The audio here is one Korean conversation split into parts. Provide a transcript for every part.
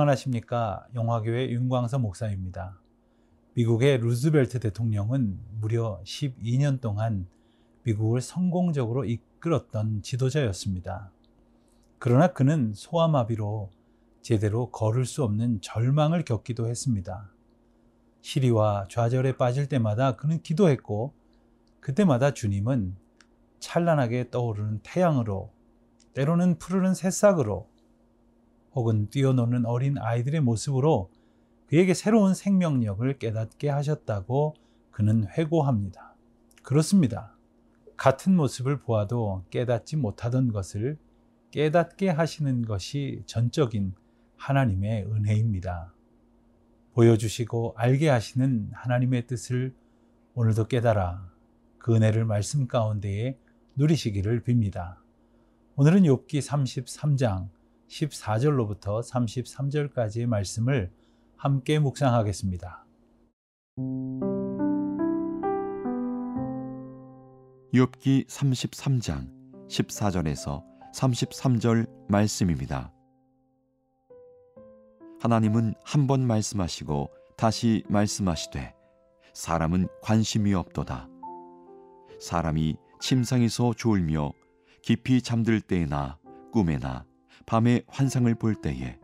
평안하십니까? 영화교회 윤광서 목사입니다. 미국의 루즈벨트 대통령은 무려 12년 동안 미국을 성공적으로 이끌었던 지도자였습니다. 그러나 그는 소아마비로 제대로 걸을 수 없는 절망을 겪기도 했습니다. 시리와 좌절에 빠질 때마다 그는 기도했고 그때마다 주님은 찬란하게 떠오르는 태양으로 때로는 푸르른 새싹으로 혹은 뛰어노는 어린 아이들의 모습으로 그에게 새로운 생명력을 깨닫게 하셨다고 그는 회고합니다. 그렇습니다. 같은 모습을 보아도 깨닫지 못하던 것을 깨닫게 하시는 것이 전적인 하나님의 은혜입니다. 보여주시고 알게 하시는 하나님의 뜻을 오늘도 깨달아 그 은혜를 말씀 가운데에 누리시기를 빕니다. 오늘은 욥기 33장 14절로부터 33절까지의 말씀을 함께 묵상하겠습니다. 욥기 33장 14절에서 33절 말씀입니다. 하나님은 한 번 말씀하시고 다시 말씀하시되 사람은 관심이 없도다. 사람이 침상에서 졸며 깊이 잠들 때나 꿈에나 밤에 환상을 볼 때에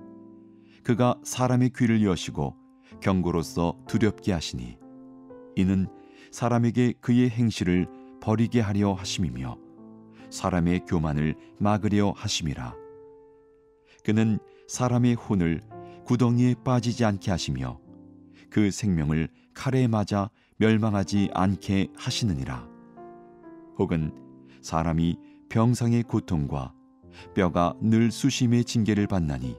그가 사람의 귀를 여시고 경고로서 두렵게 하시니 이는 사람에게 그의 행실을 버리게 하려 하심이며 사람의 교만을 막으려 하심이라. 그는 사람의 혼을 구덩이에 빠지지 않게 하시며 그 생명을 칼에 맞아 멸망하지 않게 하시느니라. 혹은 사람이 병상의 고통과 뼈가 늘 수심의 징계를 받나니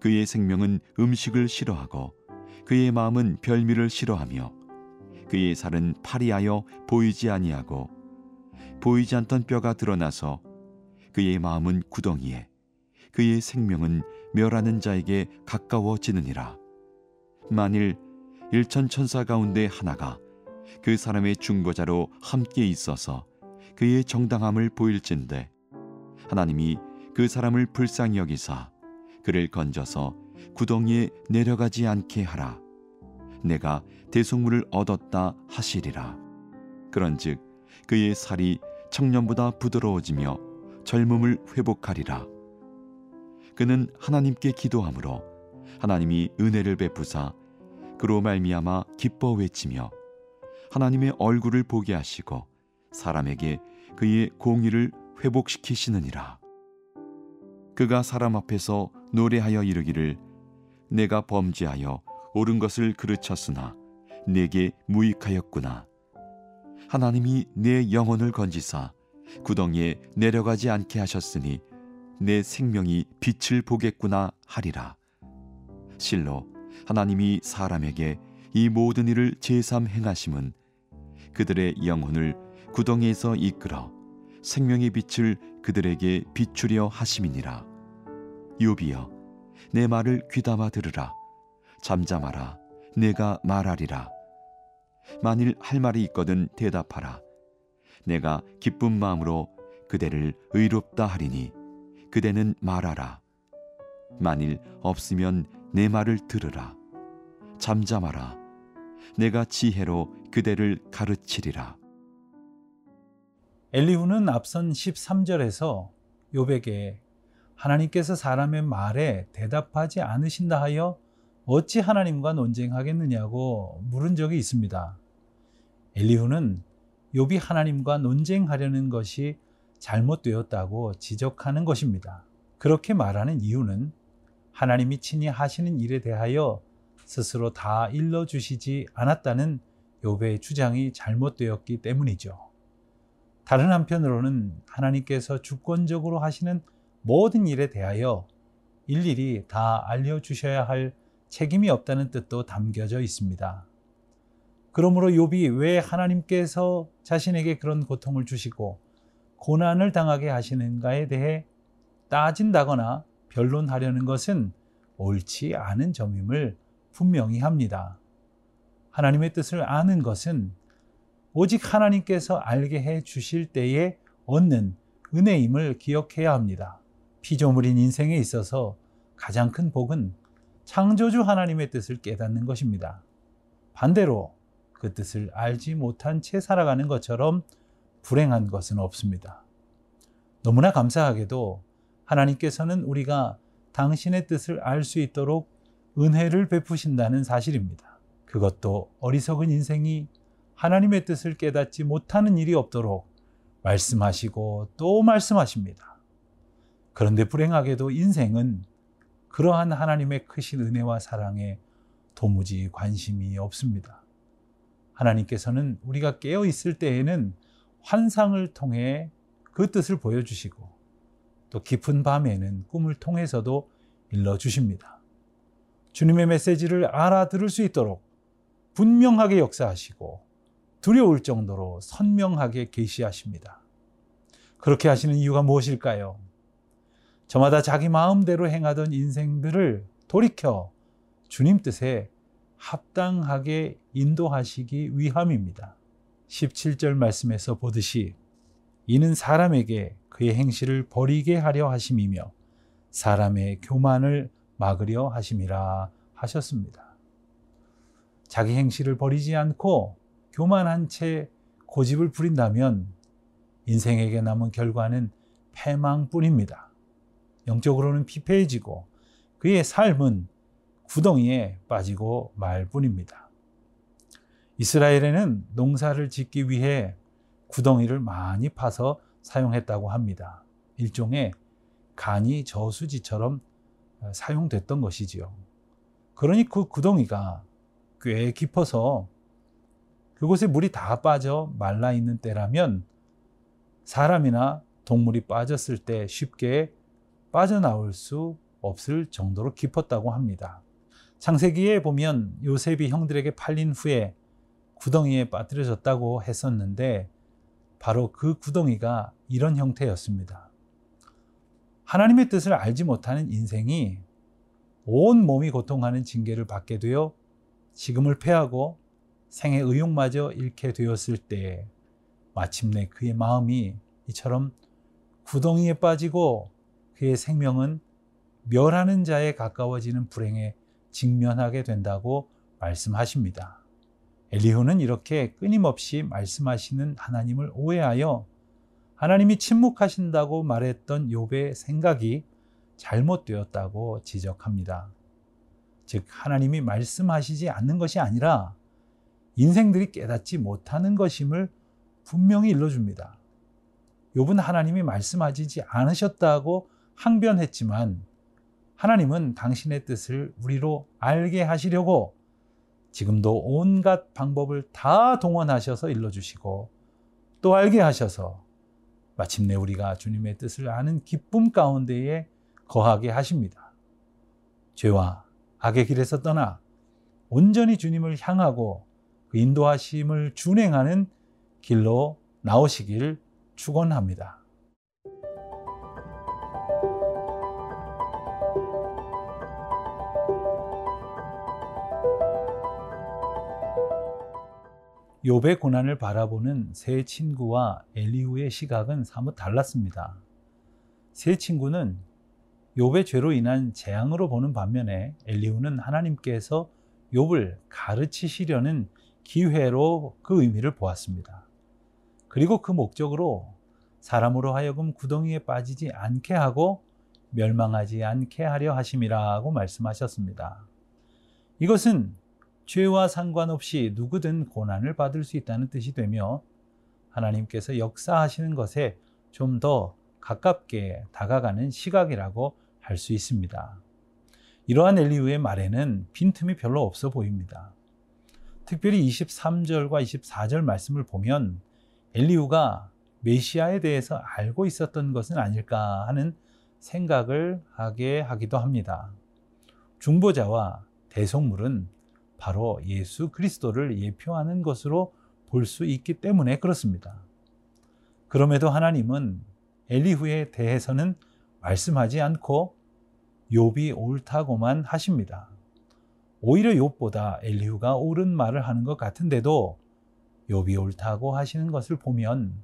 그의 생명은 음식을 싫어하고 그의 마음은 별미를 싫어하며 그의 살은 파리하여 보이지 아니하고 보이지 않던 뼈가 드러나서 그의 마음은 구덩이에 그의 생명은 멸하는 자에게 가까워지느니라. 만일 일천 천사 가운데 하나가 그 사람의 중보자로 함께 있어서 그의 정당함을 보일진데 하나님이 그 사람을 불쌍히 여기사 그를 건져서 구덩이에 내려가지 않게 하라. 내가 대속물을 얻었다 하시리라. 그런즉 그의 살이 청년보다 부드러워지며 젊음을 회복하리라. 그는 하나님께 기도하므로 하나님이 은혜를 베푸사 그로 말미암아 기뻐 외치며 하나님의 얼굴을 보게 하시고 사람에게 그의 공의를 회복시키시느니라. 그가 사람 앞에서 노래하여 이르기를 내가 범죄하여 옳은 것을 그르쳤으나 내게 무익하였구나. 하나님이 내 영혼을 건지사 구덩이에 내려가지 않게 하셨으니 내 생명이 빛을 보겠구나 하리라. 실로 하나님이 사람에게 이 모든 일을 제삼 행하심은 그들의 영혼을 구덩이에서 이끌어 생명의 빛을 그들에게 비추려 하심이니라. 요비여, 내 말을 귀담아 들으라. 잠잠하라. 내가 말하리라. 만일 할 말이 있거든 대답하라. 내가 기쁜 마음으로 그대를 의롭다 하리니 그대는 말하라. 만일 없으면 내 말을 들으라. 잠잠하라. 내가 지혜로 그대를 가르치리라. 엘리후는 앞선 13절에서 요백에 하나님께서 사람의 말에 대답하지 않으신다 하여 어찌 하나님과 논쟁하겠느냐고 물은 적이 있습니다. 엘리후는 욥이 하나님과 논쟁하려는 것이 잘못되었다고 지적하는 것입니다. 그렇게 말하는 이유는 하나님이 친히 하시는 일에 대하여 스스로 다 일러 주시지 않았다는 욥의 주장이 잘못되었기 때문이죠. 다른 한편으로는 하나님께서 주권적으로 하시는 모든 일에 대하여 일일이 다 알려 주셔야 할 책임이 없다는 뜻도 담겨져 있습니다. 그러므로 욥이 왜 하나님께서 자신에게 그런 고통을 주시고 고난을 당하게 하시는가에 대해 따진다거나 변론하려는 것은 옳지 않은 점임을 분명히 합니다. 하나님의 뜻을 아는 것은 오직 하나님께서 알게 해 주실 때에 얻는 은혜임을 기억해야 합니다. 피조물인 인생에 있어서 가장 큰 복은 창조주 하나님의 뜻을 깨닫는 것입니다. 반대로 그 뜻을 알지 못한 채 살아가는 것처럼 불행한 것은 없습니다. 너무나 감사하게도 하나님께서는 우리가 당신의 뜻을 알 수 있도록 은혜를 베푸신다는 사실입니다. 그것도 어리석은 인생이 하나님의 뜻을 깨닫지 못하는 일이 없도록 말씀하시고 또 말씀하십니다. 그런데 불행하게도 인생은 그러한 하나님의 크신 은혜와 사랑에 도무지 관심이 없습니다. 하나님께서는 우리가 깨어 있을 때에는 환상을 통해 그 뜻을 보여주시고 또 깊은 밤에는 꿈을 통해서도 일러주십니다. 주님의 메시지를 알아들을 수 있도록 분명하게 역사하시고 두려울 정도로 선명하게 계시하십니다. 그렇게 하시는 이유가 무엇일까요? 저마다 자기 마음대로 행하던 인생들을 돌이켜 주님 뜻에 합당하게 인도하시기 위함입니다. 17절 말씀에서 보듯이 이는 사람에게 그의 행실을 버리게 하려 하심이며 사람의 교만을 막으려 하심이라 하셨습니다. 자기 행실을 버리지 않고 교만한 채 고집을 부린다면 인생에게 남은 결과는 패망뿐입니다. 영적으로는 피폐해지고 그의 삶은 구덩이에 빠지고 말 뿐입니다. 이스라엘에는 농사를 짓기 위해 구덩이를 많이 파서 사용했다고 합니다. 일종의 간이 저수지처럼 사용됐던 것이지요. 그러니 그 구덩이가 꽤 깊어서 그곳에 물이 다 빠져 말라 있는 때라면 사람이나 동물이 빠졌을 때 쉽게 빠져나올 수 없을 정도로 깊었다고 합니다. 창세기에 보면 요셉이 형들에게 팔린 후에 구덩이에 빠뜨려졌다고 했었는데 바로 그 구덩이가 이런 형태였습니다. 하나님의 뜻을 알지 못하는 인생이 온 몸이 고통하는 징계를 받게 되어 지금을 패하고 생의 의욕마저 잃게 되었을 때 마침내 그의 마음이 이처럼 구덩이에 빠지고 그의 생명은 멸하는 자에 가까워지는 불행에 직면하게 된다고 말씀하십니다. 엘리후는 이렇게 끊임없이 말씀하시는 하나님을 오해하여 하나님이 침묵하신다고 말했던 욥의 생각이 잘못되었다고 지적합니다. 즉 하나님이 말씀하시지 않는 것이 아니라 인생들이 깨닫지 못하는 것임을 분명히 일러줍니다. 욥은 하나님이 말씀하시지 않으셨다고 항변했지만 하나님은 당신의 뜻을 우리로 알게 하시려고 지금도 온갖 방법을 다 동원하셔서 일러주시고 또 알게 하셔서 마침내 우리가 주님의 뜻을 아는 기쁨 가운데에 거하게 하십니다. 죄와 악의 길에서 떠나 온전히 주님을 향하고 그 인도하심을 준행하는 길로 나오시길 축원합니다. 욥의 고난을 바라보는 세 친구와 엘리후의 시각은 사뭇 달랐습니다. 세 친구는 욥의 죄로 인한 재앙으로 보는 반면에 엘리후는 하나님께서 욥을 가르치시려는 기회로 그 의미를 보았습니다. 그리고 그 목적으로 사람으로 하여금 구덩이에 빠지지 않게 하고 멸망하지 않게 하려 하심이라고 말씀하셨습니다. 이것은 죄와 상관없이 누구든 고난을 받을 수 있다는 뜻이 되며 하나님께서 역사하시는 것에 좀 더 가깝게 다가가는 시각이라고 할 수 있습니다. 이러한 엘리우의 말에는 빈틈이 별로 없어 보입니다. 특별히 23절과 24절 말씀을 보면 엘리우가 메시아에 대해서 알고 있었던 것은 아닐까 하는 생각을 하게 하기도 합니다. 중보자와 대속물은 바로 예수 그리스도를 예표하는 것으로 볼 수 있기 때문에 그렇습니다. 그럼에도 하나님은 엘리후에 대해서는 말씀하지 않고 욥이 옳다고만 하십니다. 오히려 욥보다 엘리후가 옳은 말을 하는 것 같은데도 욥이 옳다고 하시는 것을 보면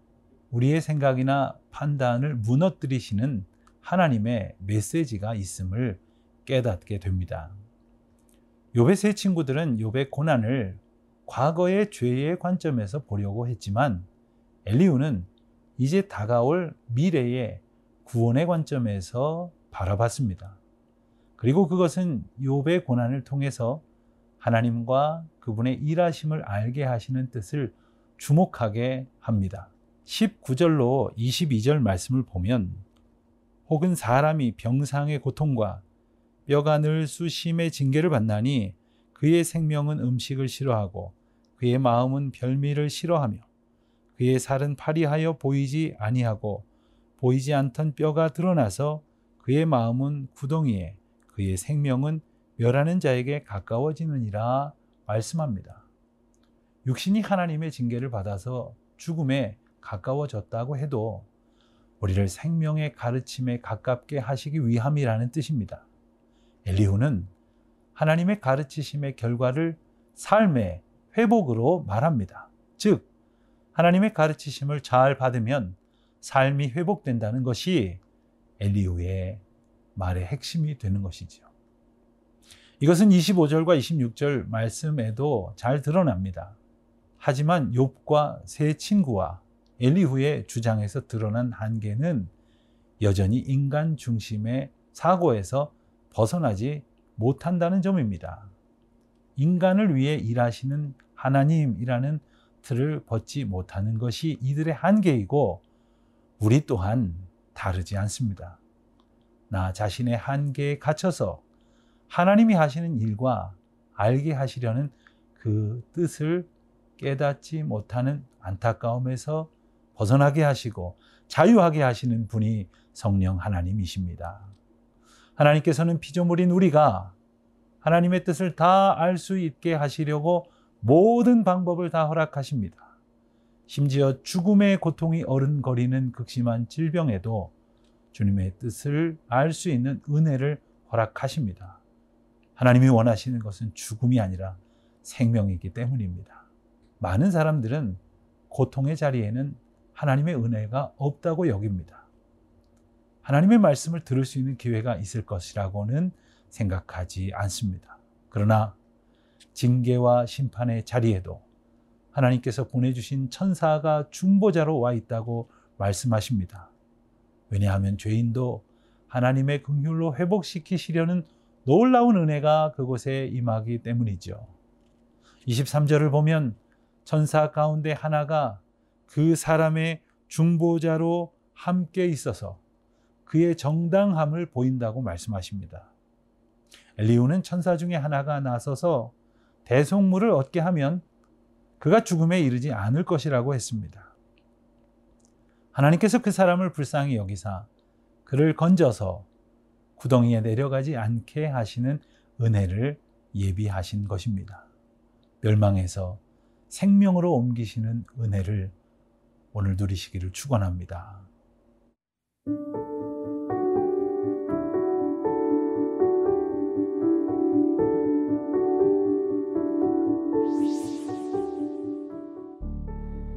우리의 생각이나 판단을 무너뜨리시는 하나님의 메시지가 있음을 깨닫게 됩니다. 욥의 세 친구들은 욥의 고난을 과거의 죄의 관점에서 보려고 했지만 엘리우는 이제 다가올 미래의 구원의 관점에서 바라봤습니다. 그리고 그것은 욥의 고난을 통해서 하나님과 그분의 일하심을 알게 하시는 뜻을 주목하게 합니다. 19절로 22절 말씀을 보면 혹은 사람이 병상의 고통과 뼈가 늘 수심의 징계를 받나니 그의 생명은 음식을 싫어하고 그의 마음은 별미를 싫어하며 그의 살은 파리하여 보이지 아니하고 보이지 않던 뼈가 드러나서 그의 마음은 구덩이에 그의 생명은 멸하는 자에게 가까워지느니라 말씀합니다. 육신이 하나님의 징계를 받아서 죽음에 가까워졌다고 해도 우리를 생명의 가르침에 가깝게 하시기 위함이라는 뜻입니다. 엘리후는 하나님의 가르치심의 결과를 삶의 회복으로 말합니다. 즉, 하나님의 가르치심을 잘 받으면 삶이 회복된다는 것이 엘리후의 말의 핵심이 되는 것이지요. 이것은 25절과 26절 말씀에도 잘 드러납니다. 하지만 욥과 세 친구와 엘리후의 주장에서 드러난 한계는 여전히 인간 중심의 사고에서 벗어나지 못한다는 점입니다. 인간을 위해 일하시는 하나님이라는 틀을 벗지 못하는 것이 이들의 한계이고 우리 또한 다르지 않습니다. 나 자신의 한계에 갇혀서 하나님이 하시는 일과 알게 하시려는 그 뜻을 깨닫지 못하는 안타까움에서 벗어나게 하시고 자유하게 하시는 분이 성령 하나님이십니다. 하나님께서는 피조물인 우리가 하나님의 뜻을 다 알 수 있게 하시려고 모든 방법을 다 허락하십니다. 심지어 죽음의 고통이 어른거리는 극심한 질병에도 주님의 뜻을 알 수 있는 은혜를 허락하십니다. 하나님이 원하시는 것은 죽음이 아니라 생명이기 때문입니다. 많은 사람들은 고통의 자리에는 하나님의 은혜가 없다고 여깁니다. 하나님의 말씀을 들을 수 있는 기회가 있을 것이라고는 생각하지 않습니다. 그러나 징계와 심판의 자리에도 하나님께서 보내주신 천사가 중보자로 와 있다고 말씀하십니다. 왜냐하면 죄인도 하나님의 긍휼로 회복시키시려는 놀라운 은혜가 그곳에 임하기 때문이죠. 23절을 보면 천사 가운데 하나가 그 사람의 중보자로 함께 있어서 그의 정당함을 보인다고 말씀하십니다. 엘리우는 천사 중에 하나가 나서서 대속물을 얻게 하면 그가 죽음에 이르지 않을 것이라고 했습니다. 하나님께서 그 사람을 불쌍히 여기사 그를 건져서 구덩이에 내려가지 않게 하시는 은혜를 예비하신 것입니다. 멸망에서 생명으로 옮기시는 은혜를 오늘 누리시기를 축원합니다.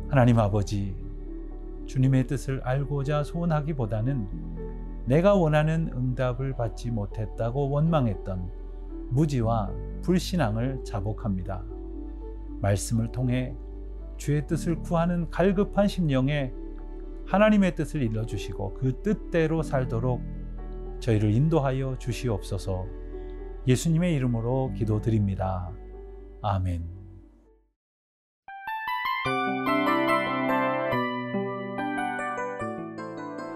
하나님 아버지, 주님의 뜻을 알고자 소원하기보다는 내가 원하는 응답을 받지 못했다고 원망했던 무지와 불신앙을 자복합니다. 말씀을 통해 주의 뜻을 구하는 갈급한 심령에 하나님의 뜻을 일러주시고 그 뜻대로 살도록 저희를 인도하여 주시옵소서 예수님의 이름으로 기도드립니다. 아멘.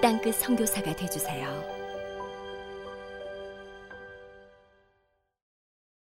땅끝 성교사가 되주세요.